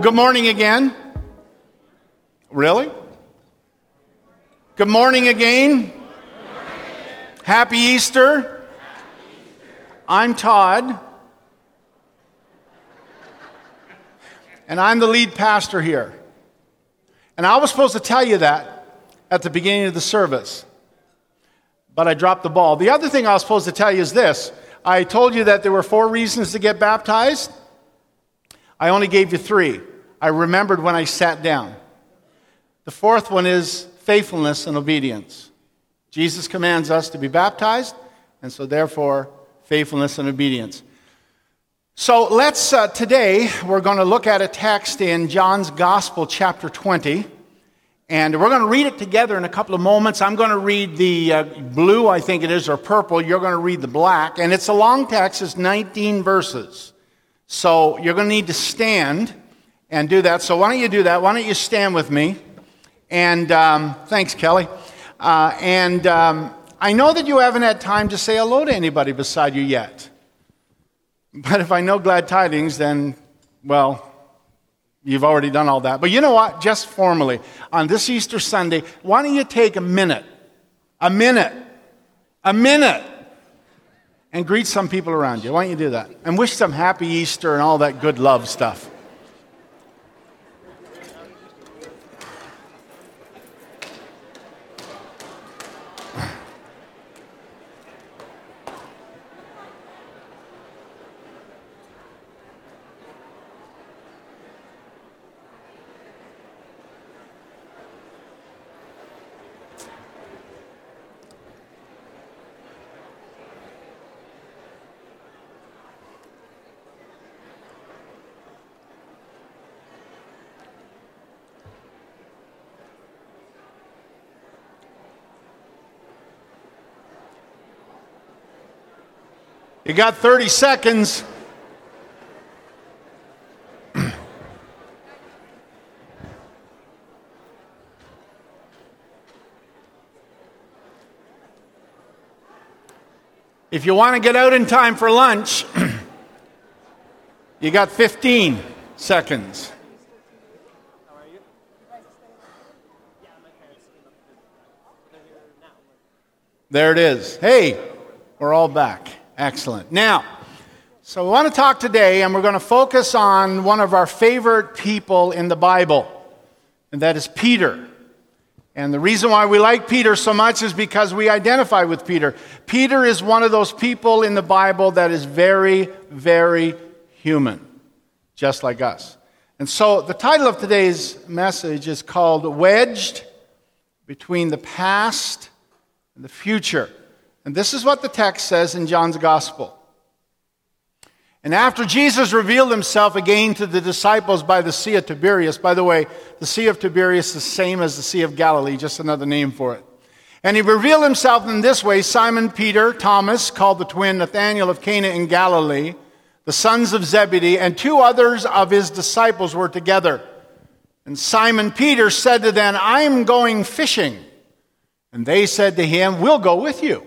Well, good morning again. Really? Good morning again. Happy Easter. I'm Todd. And I'm the lead pastor here. And I was supposed to tell you that at the beginning of the service, but I dropped the ball. The other thing I was supposed to tell you is this I told you that there were four reasons to get baptized. I only gave you three. I remembered when I sat down. The fourth one is faithfulness and obedience. Jesus commands us to be baptized, and so therefore, faithfulness and obedience. So let's, uh, today, we're going to look at a text in John's Gospel, chapter 20. And we're going to read it together in a couple of moments. I'm going to read the uh, blue, I think it is, or purple. You're going to read the black. And it's a long text, it's 19 verses. So you're going to need to stand and do that. So why don't you do that? Why don't you stand with me? And um, thanks, Kelly. Uh, and um, I know that you haven't had time to say hello to anybody beside you yet. But if I know glad tidings, then, well, you've already done all that. But you know what? Just formally, on this Easter Sunday, why don't you take a minute, a minute, a minute, and greet some people around you? Why don't you do that? And wish them happy Easter and all that good love stuff. You got 30 seconds. if you want to get out in time for lunch, you got 15 seconds. There it is. Hey, we're all back. Excellent. Now, so we want to talk today, and we're going to focus on one of our favorite people in the Bible, and that is Peter. And the reason why we like Peter so much is because we identify with Peter. Peter is one of those people in the Bible that is very, very human, just like us. And so the title of today's message is called Wedged Between the Past and the Future. And this is what the text says in John's Gospel. And after Jesus revealed himself again to the disciples by the Sea of Tiberias, by the way, the Sea of Tiberias is the same as the Sea of Galilee, just another name for it. And he revealed himself in this way Simon Peter, Thomas, called the twin, Nathanael of Cana in Galilee, the sons of Zebedee, and two others of his disciples were together. And Simon Peter said to them, I am going fishing. And they said to him, We'll go with you.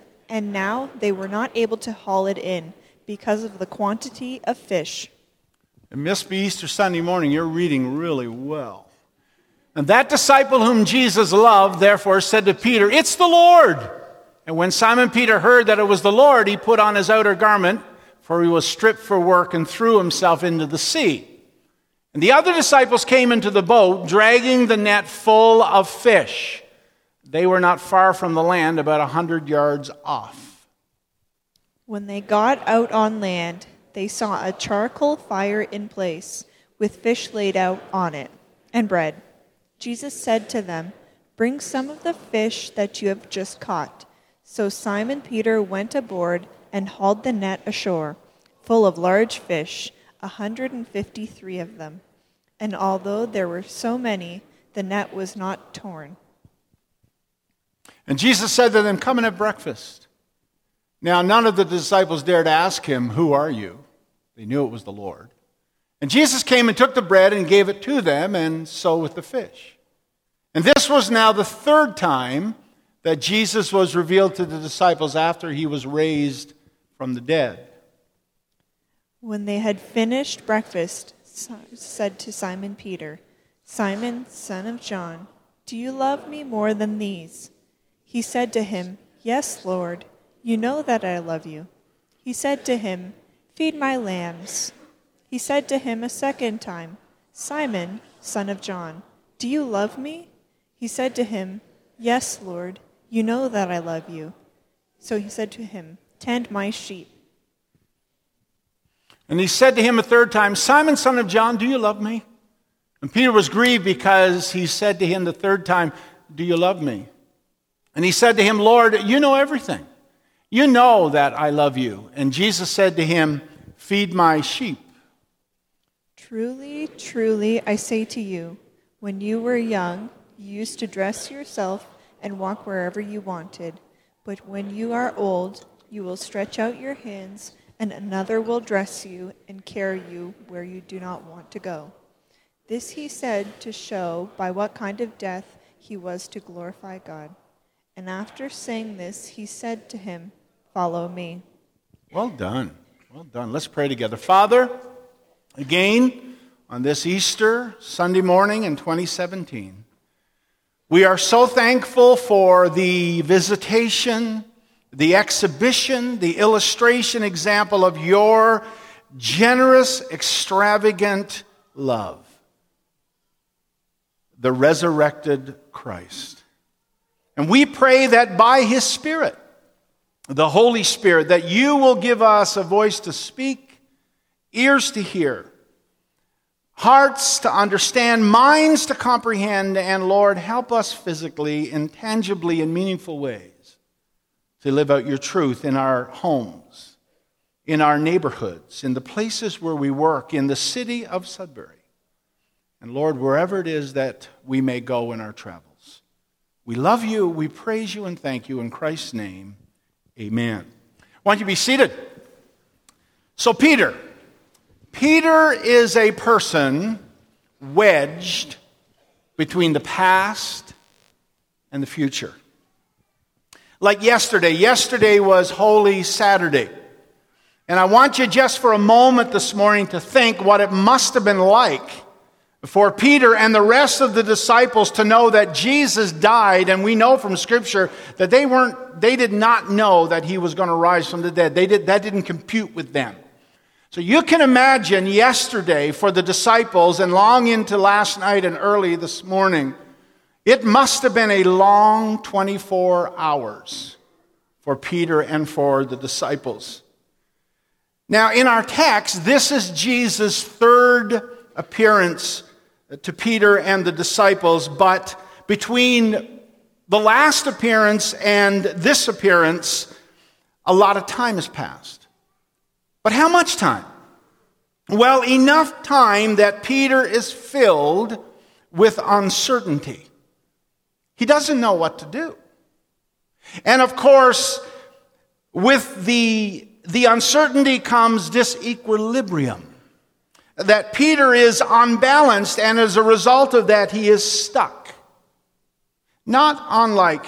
and now they were not able to haul it in because of the quantity of fish. It must be Easter Sunday morning. You're reading really well. And that disciple whom Jesus loved, therefore, said to Peter, It's the Lord. And when Simon Peter heard that it was the Lord, he put on his outer garment, for he was stripped for work, and threw himself into the sea. And the other disciples came into the boat, dragging the net full of fish they were not far from the land, about a hundred yards off. When they got out on land, they saw a charcoal fire in place, with fish laid out on it, and bread. Jesus said to them, Bring some of the fish that you have just caught. So Simon Peter went aboard and hauled the net ashore, full of large fish, a hundred and fifty three of them. And although there were so many, the net was not torn. And Jesus said to them, Come and have breakfast. Now, none of the disciples dared ask him, Who are you? They knew it was the Lord. And Jesus came and took the bread and gave it to them, and so with the fish. And this was now the third time that Jesus was revealed to the disciples after he was raised from the dead. When they had finished breakfast, said to Simon Peter, Simon, son of John, do you love me more than these? He said to him, Yes, Lord, you know that I love you. He said to him, Feed my lambs. He said to him a second time, Simon, son of John, do you love me? He said to him, Yes, Lord, you know that I love you. So he said to him, Tend my sheep. And he said to him a third time, Simon, son of John, do you love me? And Peter was grieved because he said to him the third time, Do you love me? And he said to him, Lord, you know everything. You know that I love you. And Jesus said to him, Feed my sheep. Truly, truly, I say to you, when you were young, you used to dress yourself and walk wherever you wanted. But when you are old, you will stretch out your hands, and another will dress you and carry you where you do not want to go. This he said to show by what kind of death he was to glorify God. And after saying this, he said to him, Follow me. Well done. Well done. Let's pray together. Father, again, on this Easter Sunday morning in 2017, we are so thankful for the visitation, the exhibition, the illustration example of your generous, extravagant love. The resurrected Christ. And we pray that by His Spirit, the Holy Spirit, that you will give us a voice to speak, ears to hear, hearts to understand, minds to comprehend, and Lord, help us physically, intangibly, in meaningful ways to live out your truth in our homes, in our neighborhoods, in the places where we work, in the city of Sudbury. And Lord, wherever it is that we may go in our travels. We love you, we praise you, and thank you in Christ's name. Amen. Why don't you be seated? So, Peter. Peter is a person wedged between the past and the future. Like yesterday. Yesterday was Holy Saturday. And I want you just for a moment this morning to think what it must have been like for Peter and the rest of the disciples to know that Jesus died, and we know from Scripture that they weren't, they did not know that he was going to rise from the dead. They did, that didn't compute with them. So you can imagine yesterday for the disciples and long into last night and early this morning, it must have been a long 24 hours for Peter and for the disciples. Now, in our text, this is Jesus' third appearance to Peter and the disciples, but between the last appearance and this appearance, a lot of time has passed. But how much time? Well, enough time that Peter is filled with uncertainty. He doesn't know what to do. And of course, with the, the uncertainty comes disequilibrium that Peter is unbalanced, and as a result of that, he is stuck. Not unlike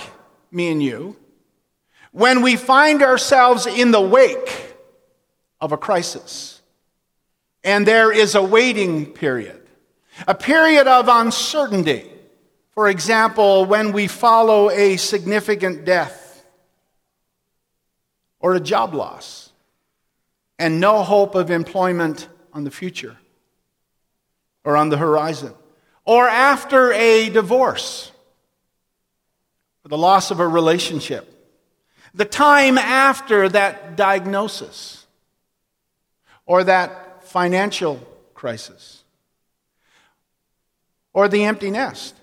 me and you, when we find ourselves in the wake of a crisis, and there is a waiting period, a period of uncertainty. For example, when we follow a significant death or a job loss and no hope of employment on the future or on the horizon, or after a divorce or the loss of a relationship, the time after that diagnosis or that financial crisis or the empty nest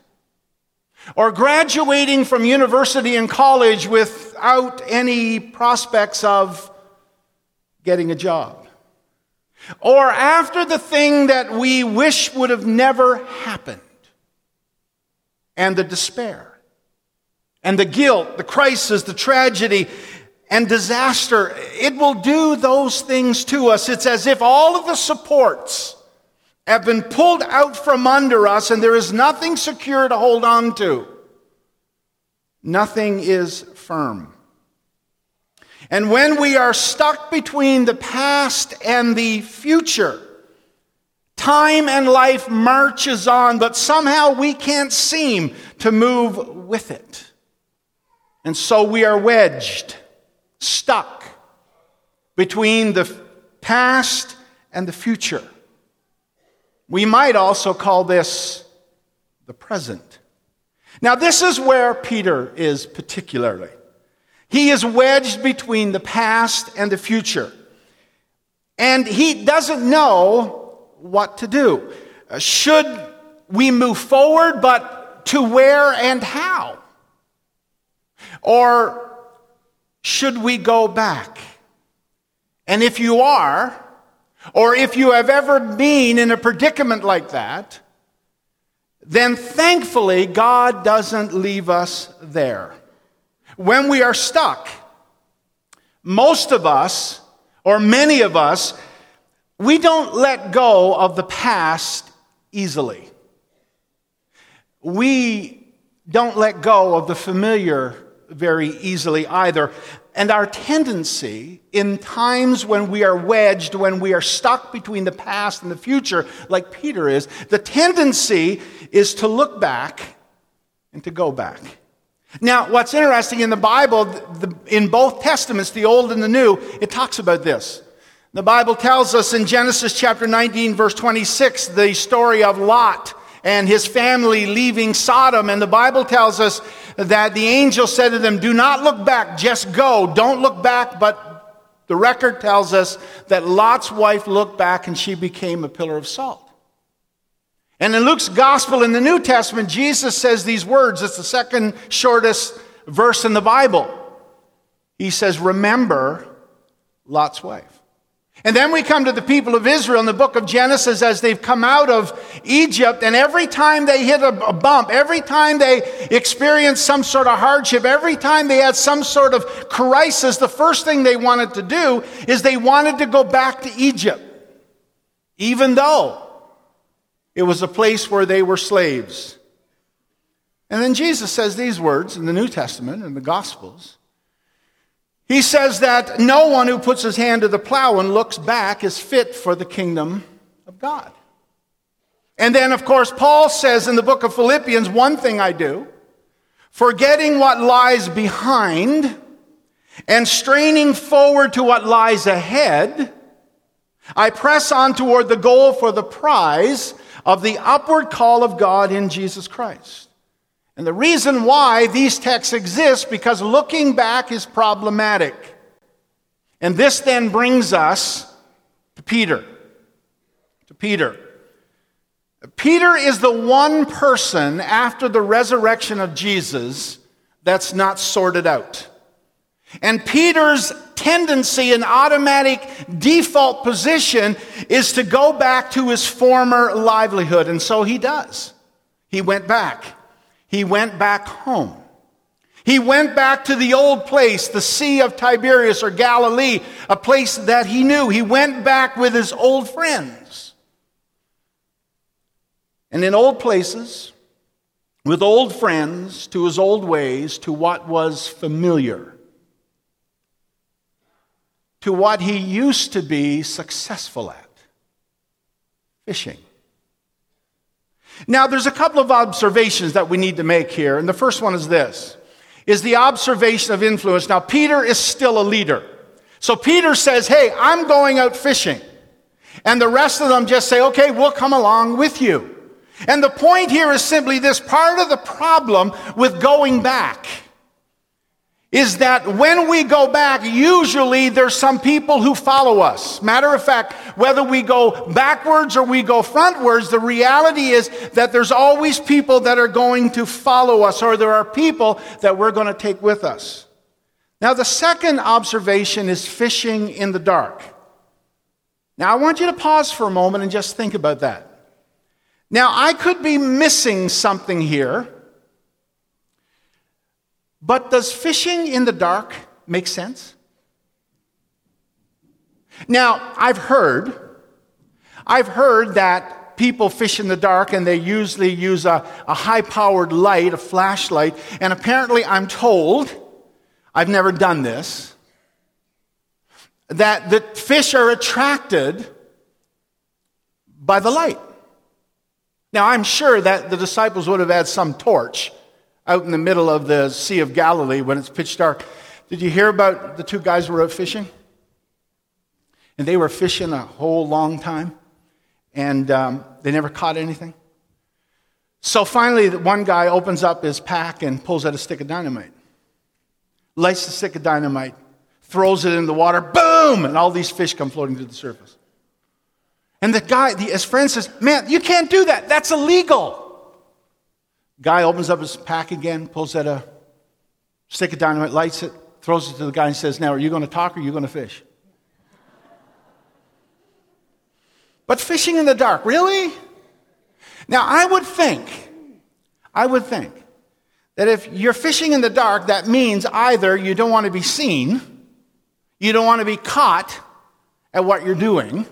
or graduating from university and college without any prospects of getting a job or after the thing that we wish would have never happened. and the despair, and the guilt, the crisis, the tragedy, and disaster. It will do those things to us. It's as if all of the supports have been pulled out from under us and there is nothing secure to hold on to. Nothing is firm. And when we are stuck between the past and the future, time and life marches on, but somehow we can't seem to move with it. And so we are wedged, stuck between the past and the future. We might also call this the present. Now, this is where Peter is particularly. He is wedged between the past and the future. And he doesn't know what to do. Uh, should we move forward, but to where and how? Or should we go back? And if you are, or if you have ever been in a predicament like that, then thankfully God doesn't leave us there. When we are stuck, most of us, or many of us, we don't let go of the past easily. We don't let go of the familiar very easily either. And our tendency in times when we are wedged, when we are stuck between the past and the future, like Peter is, the tendency is to look back and to go back. Now, what's interesting in the Bible, the, in both Testaments, the Old and the New, it talks about this. The Bible tells us in Genesis chapter 19, verse 26, the story of Lot and his family leaving Sodom. And the Bible tells us that the angel said to them, Do not look back, just go. Don't look back. But the record tells us that Lot's wife looked back and she became a pillar of salt. And in Luke's gospel in the New Testament, Jesus says these words. It's the second shortest verse in the Bible. He says, Remember Lot's wife. And then we come to the people of Israel in the book of Genesis as they've come out of Egypt, and every time they hit a, bump, every time they experienced some sort of hardship, every time they had some sort of crisis, the first thing they wanted to do is they wanted to go back to Egypt, even though it was a place where they were slaves. And then Jesus says these words in the New Testament, in the Gospels. He says that no one who puts his hand to the plow and looks back is fit for the kingdom of God. And then, of course, Paul says in the book of Philippians, one thing I do, forgetting what lies behind and straining forward to what lies ahead, I press on toward the goal for the prize of the upward call of God in Jesus Christ. And the reason why these texts exist because looking back is problematic. And this then brings us to Peter. To Peter. Peter is the one person after the resurrection of Jesus that's not sorted out. And Peter's tendency and automatic default position is to go back to his former livelihood. And so he does. He went back. He went back home. He went back to the old place, the Sea of Tiberias or Galilee, a place that he knew. He went back with his old friends. And in old places, with old friends, to his old ways, to what was familiar, to what he used to be successful at fishing. Now, there's a couple of observations that we need to make here, and the first one is this is the observation of influence. Now, Peter is still a leader. So Peter says, Hey, I'm going out fishing. And the rest of them just say, Okay, we'll come along with you. And the point here is simply this part of the problem with going back is that when we go back, usually there's some people who follow us. Matter of fact, whether we go backwards or we go frontwards, the reality is that there's always people that are going to follow us, or there are people that we're going to take with us. Now, the second observation is fishing in the dark. Now, I want you to pause for a moment and just think about that. Now, I could be missing something here But does fishing in the dark make sense? Now, I've heard, I've heard that people fish in the dark and they usually use a, a high powered light, a flashlight, and apparently I'm told, I've never done this, that the fish are attracted by the light. Now, I'm sure that the disciples would have had some torch out in the middle of the Sea of Galilee when it's pitch dark. Did you hear about the two guys who were out fishing? And they were fishing a whole long time, and um, they never caught anything. So finally, one guy opens up his pack and pulls out a stick of dynamite, lights the stick of dynamite, throws it in the water, boom, and all these fish come floating to the surface. And the guy, the, his friend says, Man, you can't do that. That's illegal. Guy opens up his pack again, pulls out a stick of dynamite, lights it, throws it to the guy, and says, Now, are you going to talk or are you going to fish? But fishing in the dark, really? Now, I would think, I would think that if you're fishing in the dark, that means either you don't want to be seen, you don't want to be caught at what you're doing,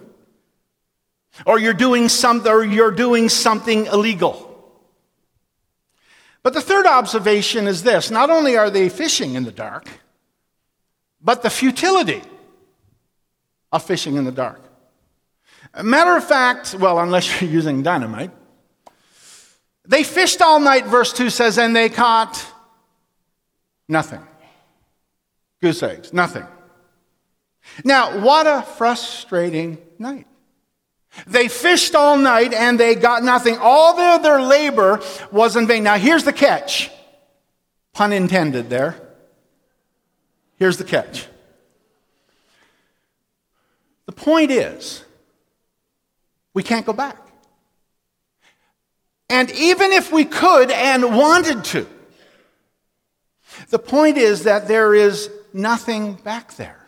or you're doing something, or you're doing something illegal. But the third observation is this not only are they fishing in the dark, but the futility of fishing in the dark. Matter of fact, well, unless you're using dynamite, they fished all night, verse 2 says, and they caught nothing. Goose eggs, nothing. Now, what a frustrating night. They fished all night and they got nothing. All their, their labor was in vain. Now, here's the catch. Pun intended there. Here's the catch. The point is, we can't go back. And even if we could and wanted to, the point is that there is nothing back there.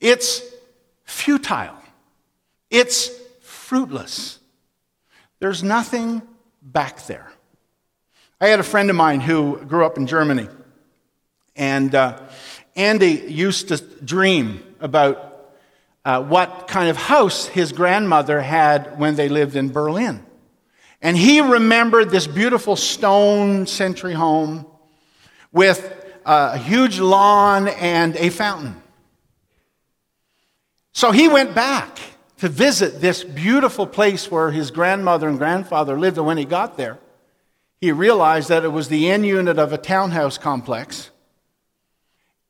It's futile. It's fruitless. There's nothing back there. I had a friend of mine who grew up in Germany, and uh, Andy used to dream about uh, what kind of house his grandmother had when they lived in Berlin. And he remembered this beautiful stone century home with a huge lawn and a fountain. So he went back to visit this beautiful place where his grandmother and grandfather lived. And when he got there, he realized that it was the end unit of a townhouse complex.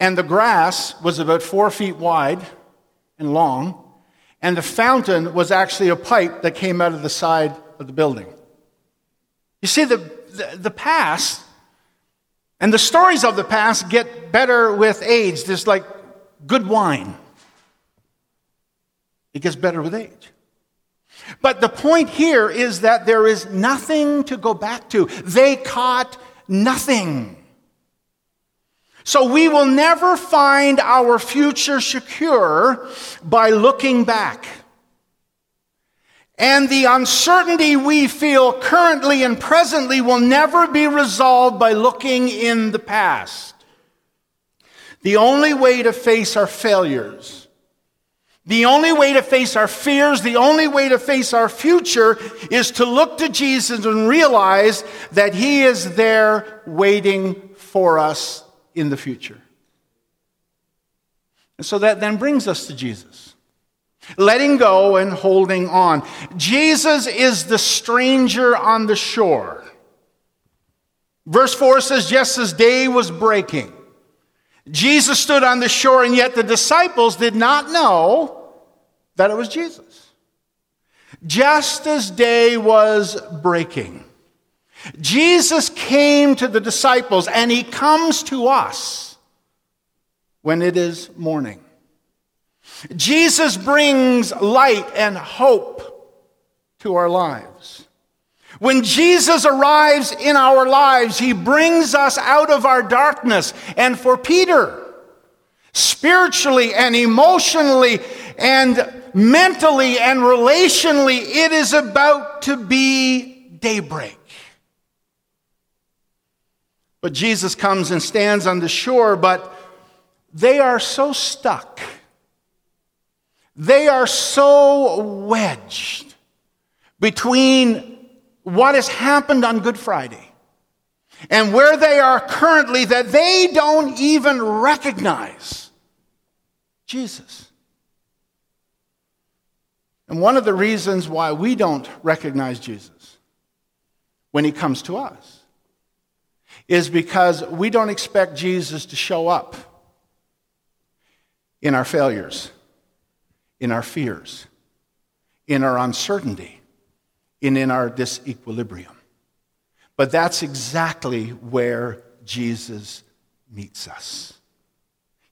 And the grass was about four feet wide and long. And the fountain was actually a pipe that came out of the side of the building. You see, the, the, the past and the stories of the past get better with age. There's like good wine. It gets better with age. But the point here is that there is nothing to go back to. They caught nothing. So we will never find our future secure by looking back. And the uncertainty we feel currently and presently will never be resolved by looking in the past. The only way to face our failures the only way to face our fears, the only way to face our future is to look to Jesus and realize that He is there waiting for us in the future. And so that then brings us to Jesus. Letting go and holding on. Jesus is the stranger on the shore. Verse 4 says, just as day was breaking. Jesus stood on the shore, and yet the disciples did not know that it was Jesus. Just as day was breaking, Jesus came to the disciples, and he comes to us when it is morning. Jesus brings light and hope to our lives. When Jesus arrives in our lives, he brings us out of our darkness. And for Peter, spiritually and emotionally and mentally and relationally, it is about to be daybreak. But Jesus comes and stands on the shore, but they are so stuck. They are so wedged between what has happened on Good Friday and where they are currently that they don't even recognize Jesus. And one of the reasons why we don't recognize Jesus when he comes to us is because we don't expect Jesus to show up in our failures, in our fears, in our uncertainty, and in our disequilibrium. But that's exactly where Jesus meets us.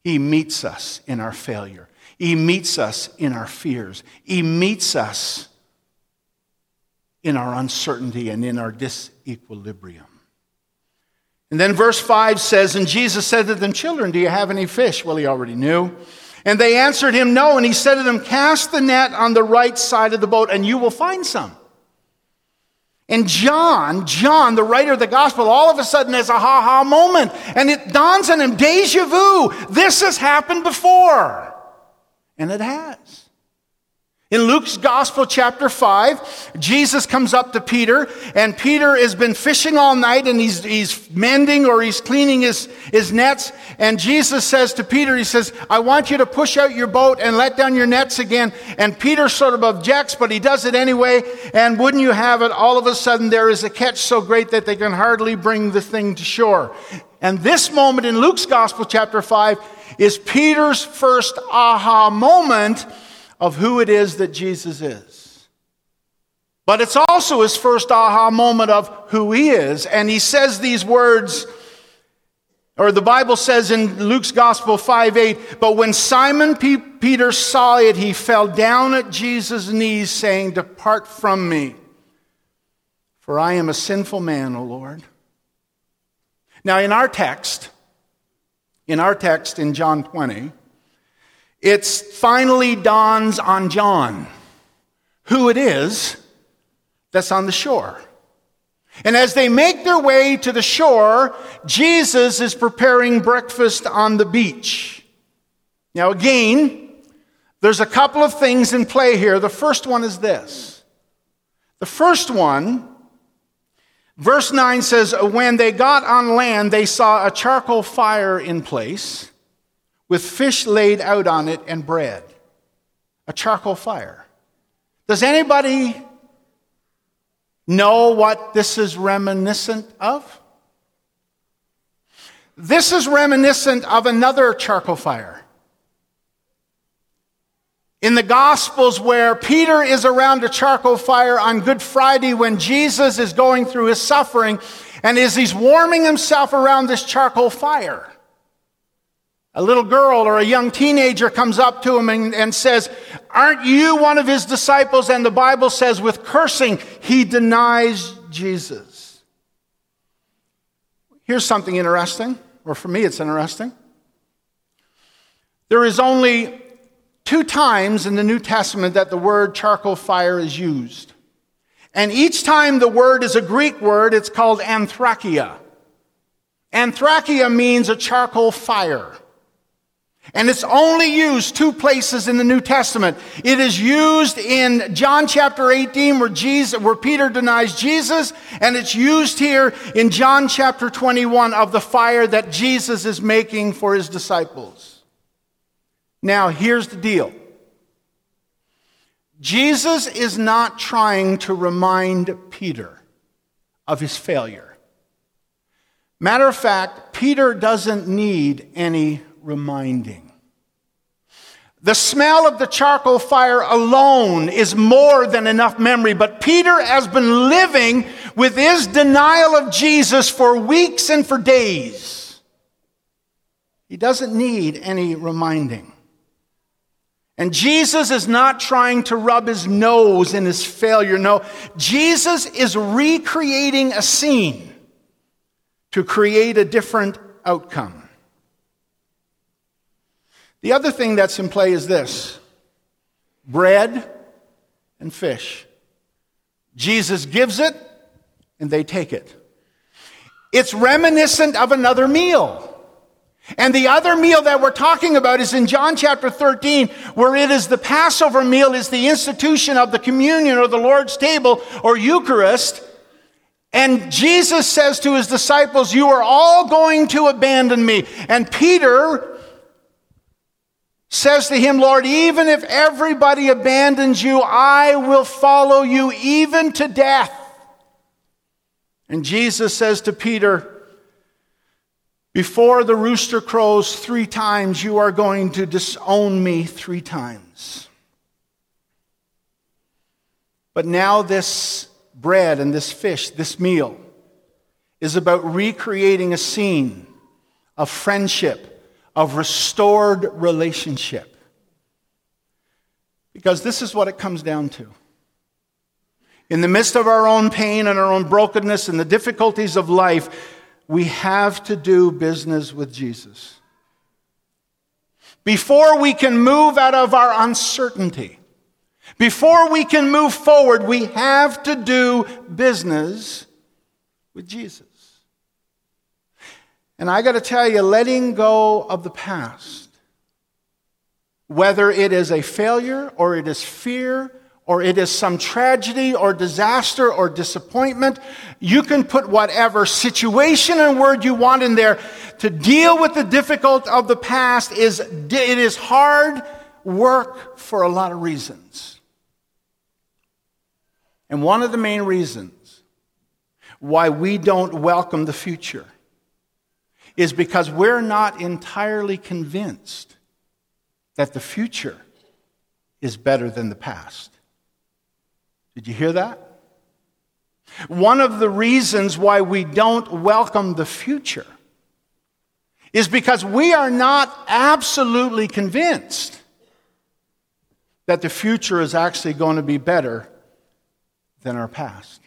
He meets us in our failure. He meets us in our fears. He meets us in our uncertainty and in our disequilibrium. And then verse 5 says, And Jesus said to them, Children, do you have any fish? Well, he already knew. And they answered him, No. And he said to them, Cast the net on the right side of the boat, and you will find some. And John, John, the writer of the gospel, all of a sudden has a ha ha moment. And it dawns on him, deja vu. This has happened before. And it has. In Luke's Gospel, chapter 5, Jesus comes up to Peter, and Peter has been fishing all night and he's, he's mending or he's cleaning his, his nets. And Jesus says to Peter, He says, I want you to push out your boat and let down your nets again. And Peter sort of objects, but he does it anyway. And wouldn't you have it, all of a sudden there is a catch so great that they can hardly bring the thing to shore. And this moment in Luke's Gospel, chapter 5, is Peter's first aha moment of who it is that Jesus is. But it's also his first aha moment of who he is. And he says these words, or the Bible says in Luke's Gospel 5 8, but when Simon P- Peter saw it, he fell down at Jesus' knees, saying, Depart from me, for I am a sinful man, O Lord. Now, in our text, in our text in John 20, it finally dawns on John who it is that's on the shore. And as they make their way to the shore, Jesus is preparing breakfast on the beach. Now, again, there's a couple of things in play here. The first one is this. The first one Verse 9 says, When they got on land, they saw a charcoal fire in place with fish laid out on it and bread. A charcoal fire. Does anybody know what this is reminiscent of? This is reminiscent of another charcoal fire in the Gospels where Peter is around a charcoal fire on Good Friday when Jesus is going through his suffering, and as he's warming himself around this charcoal fire, a little girl or a young teenager comes up to him and, and says, Aren't you one of his disciples? And the Bible says, with cursing, he denies Jesus. Here's something interesting, or for me, it's interesting. There is only two times in the New Testament that the word charcoal fire is used. And each time the word is a Greek word, it's called anthrakia. Anthrakia means a charcoal fire. And it's only used two places in the New Testament. It is used in John chapter 18 where Jesus, where Peter denies Jesus, and it's used here in John chapter 21 of the fire that Jesus is making for his disciples. Now, here's the deal Jesus is not trying to remind Peter of his failure. Matter of fact, Peter doesn't need any reminding. The smell of the charcoal fire alone is more than enough memory, but Peter has been living with his denial of Jesus for weeks and for days. He doesn't need any reminding. And Jesus is not trying to rub his nose in his failure. No, Jesus is recreating a scene to create a different outcome. The other thing that's in play is this bread and fish. Jesus gives it, and they take it. It's reminiscent of another meal. And the other meal that we're talking about is in John chapter 13, where it is the Passover meal, is the institution of the communion or the Lord's table or Eucharist. And Jesus says to his disciples, You are all going to abandon me. And Peter says to him, Lord, even if everybody abandons you, I will follow you even to death. And Jesus says to Peter, Before the rooster crows three times, you are going to disown me three times. But now, this bread and this fish, this meal, is about recreating a scene of friendship, of restored relationship. Because this is what it comes down to. In the midst of our own pain and our own brokenness and the difficulties of life, we have to do business with Jesus. Before we can move out of our uncertainty, before we can move forward, we have to do business with Jesus. And I got to tell you, letting go of the past, whether it is a failure or it is fear or it is some tragedy or disaster or disappointment, you can put whatever situation and word you want in there to deal with the difficult of the past is it is hard work for a lot of reasons. And one of the main reasons why we don't welcome the future is because we're not entirely convinced that the future is better than the past. Did you hear that? One of the reasons why we don't welcome the future is because we are not absolutely convinced that the future is actually going to be better than our past.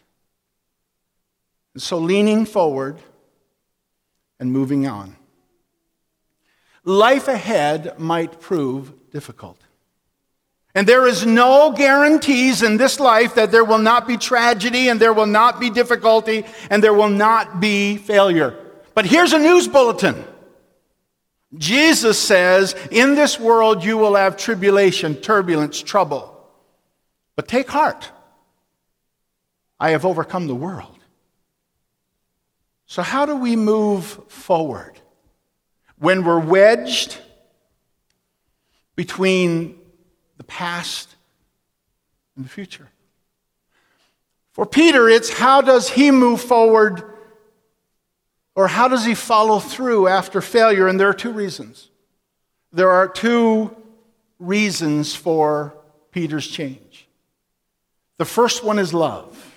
And so, leaning forward and moving on. Life ahead might prove difficult. And there is no guarantees in this life that there will not be tragedy and there will not be difficulty and there will not be failure. But here's a news bulletin. Jesus says, In this world you will have tribulation, turbulence, trouble. But take heart. I have overcome the world. So, how do we move forward when we're wedged between the past and the future? For Peter, it's how does he move forward or how does he follow through after failure? And there are two reasons. There are two reasons for Peter's change. The first one is love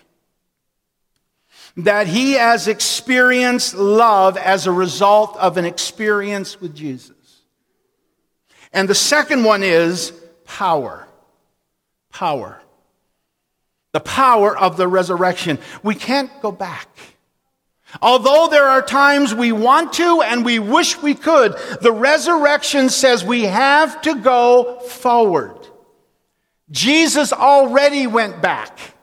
that he has experienced love as a result of an experience with Jesus. And the second one is power. Power. The power of the resurrection. We can't go back. Although there are times we want to and we wish we could, the resurrection says we have to go forward. Jesus already went back.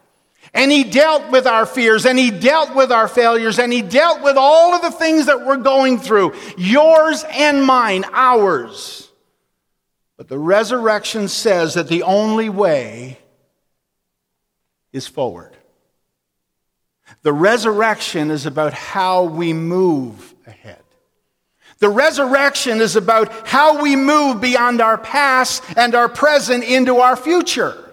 And he dealt with our fears and he dealt with our failures and he dealt with all of the things that we're going through, yours and mine, ours. But the resurrection says that the only way is forward. The resurrection is about how we move ahead. The resurrection is about how we move beyond our past and our present into our future.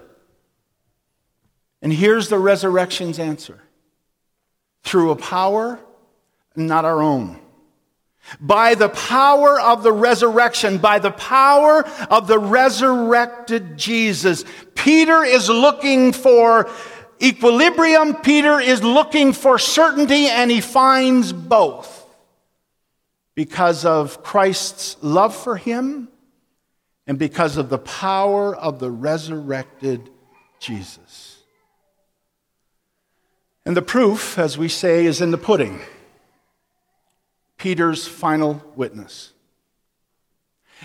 And here's the resurrection's answer through a power not our own. By the power of the resurrection, by the power of the resurrected Jesus, Peter is looking for equilibrium. Peter is looking for certainty, and he finds both because of Christ's love for him and because of the power of the resurrected Jesus. And the proof, as we say, is in the pudding Peter's final witness.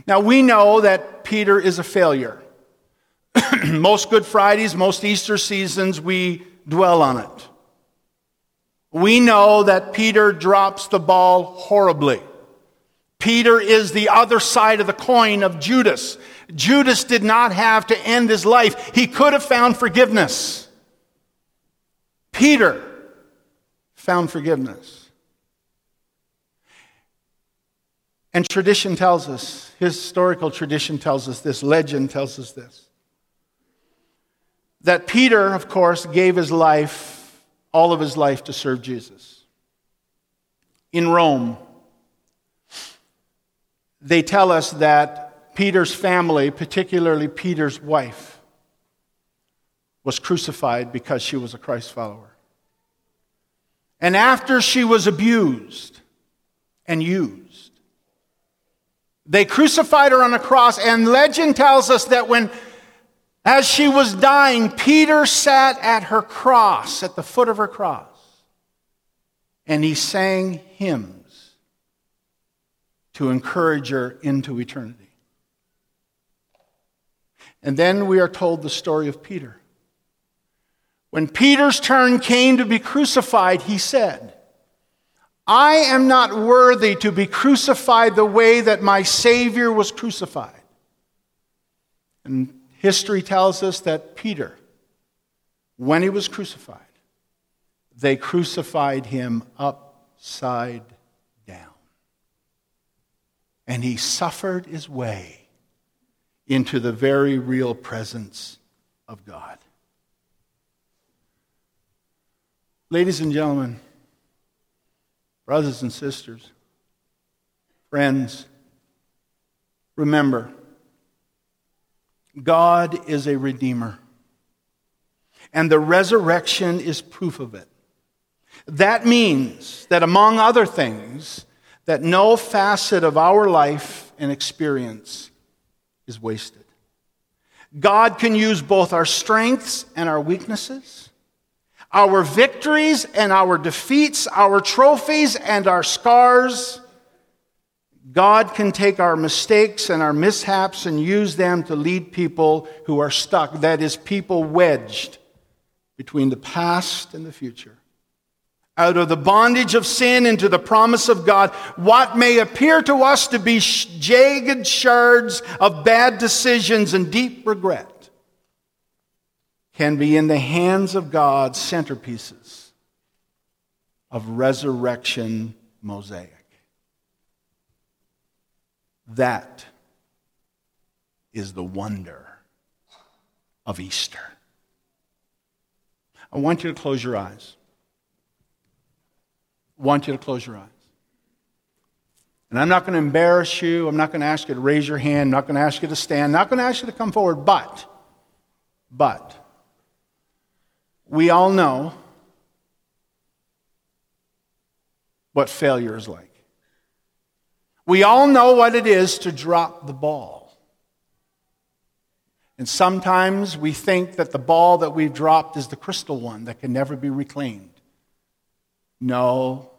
Now, we know that Peter is a failure. most Good Fridays, most Easter seasons, we dwell on it. we know that Peter drops the ball horribly. Peter is the other side of the coin of Judas. Judas did not have to end his life, he could have found forgiveness. Peter found forgiveness. And tradition tells us, historical tradition tells us this, legend tells us this, that Peter, of course, gave his life, all of his life, to serve Jesus. In Rome, they tell us that Peter's family, particularly Peter's wife, was crucified because she was a Christ follower. And after she was abused and used, they crucified her on a cross. And legend tells us that when, as she was dying, Peter sat at her cross, at the foot of her cross, and he sang hymns to encourage her into eternity. And then we are told the story of Peter. When Peter's turn came to be crucified, he said, I am not worthy to be crucified the way that my Savior was crucified. And history tells us that Peter, when he was crucified, they crucified him upside down. And he suffered his way into the very real presence of God. Ladies and gentlemen, brothers and sisters, friends, remember, God is a redeemer, and the resurrection is proof of it. That means that, among other things, that no facet of our life and experience is wasted. God can use both our strengths and our weaknesses our victories and our defeats, our trophies and our scars. God can take our mistakes and our mishaps and use them to lead people who are stuck. That is, people wedged between the past and the future. Out of the bondage of sin into the promise of God, what may appear to us to be jagged shards of bad decisions and deep regret can be in the hands of God centerpieces of resurrection mosaic. That is the wonder of Easter. I want you to close your eyes. I want you to close your eyes. And I'm not going to embarrass you. I'm not going to ask you to raise your hand. I'm not going to ask you to stand. I'm not going to ask you to come forward. But, but, we all know what failure is like. We all know what it is to drop the ball. And sometimes we think that the ball that we've dropped is the crystal one that can never be reclaimed. No,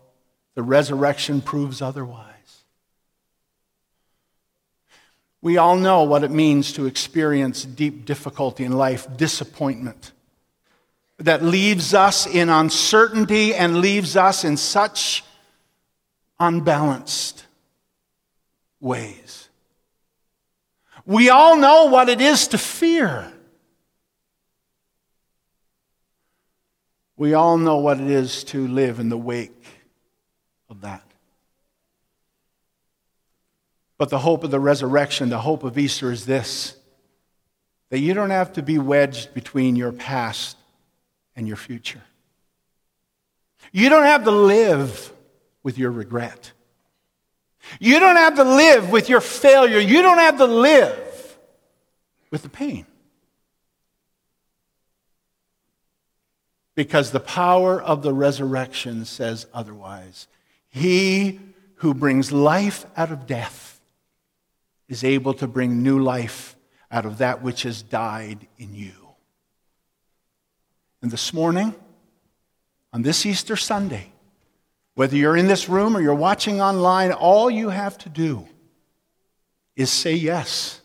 the resurrection proves otherwise. We all know what it means to experience deep difficulty in life, disappointment that leaves us in uncertainty and leaves us in such unbalanced ways. We all know what it is to fear. We all know what it is to live in the wake of that. But the hope of the resurrection, the hope of Easter is this that you don't have to be wedged between your past and your future. You don't have to live with your regret. You don't have to live with your failure. You don't have to live with the pain. Because the power of the resurrection says otherwise. He who brings life out of death is able to bring new life out of that which has died in you. And this morning, on this Easter Sunday, whether you're in this room or you're watching online, all you have to do is say yes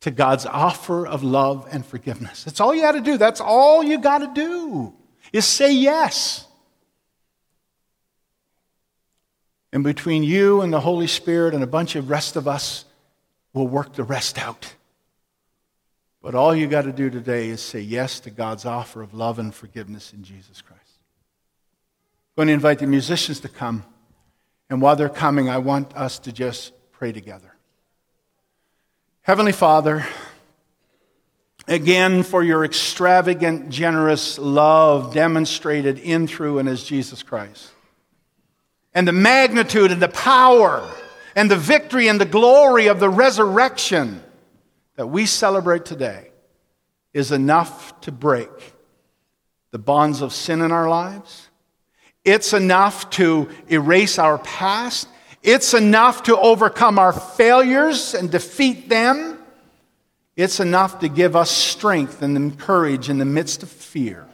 to God's offer of love and forgiveness. That's all you got to do. That's all you got to do is say yes. And between you and the Holy Spirit and a bunch of rest of us, we'll work the rest out. But all you got to do today is say yes to God's offer of love and forgiveness in Jesus Christ. I'm going to invite the musicians to come. And while they're coming, I want us to just pray together. Heavenly Father, again for your extravagant, generous love demonstrated in, through, and as Jesus Christ. And the magnitude and the power and the victory and the glory of the resurrection that we celebrate today is enough to break the bonds of sin in our lives. It's enough to erase our past. It's enough to overcome our failures and defeat them. It's enough to give us strength and courage in the midst of fear.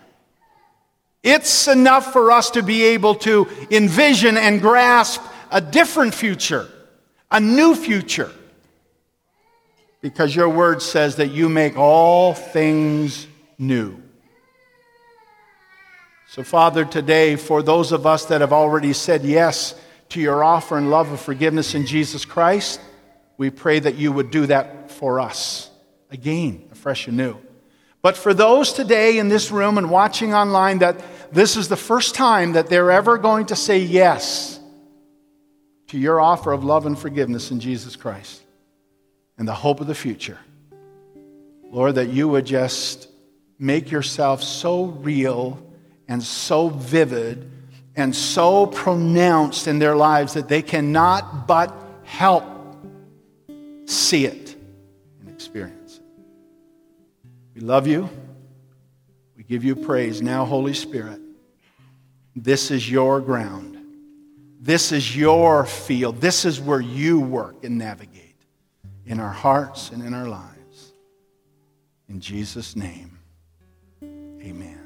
It's enough for us to be able to envision and grasp a different future, a new future. Because your word says that you make all things new. So, Father, today, for those of us that have already said yes to your offer and love of forgiveness in Jesus Christ, we pray that you would do that for us again, afresh and new. But for those today in this room and watching online that this is the first time that they're ever going to say yes to your offer of love and forgiveness in Jesus Christ and the hope of the future, Lord, that you would just make yourself so real and so vivid and so pronounced in their lives that they cannot but help see it and experience it. We love you. We give you praise. Now, Holy Spirit, this is your ground. This is your field. This is where you work and navigate in our hearts and in our lives. In Jesus' name, amen.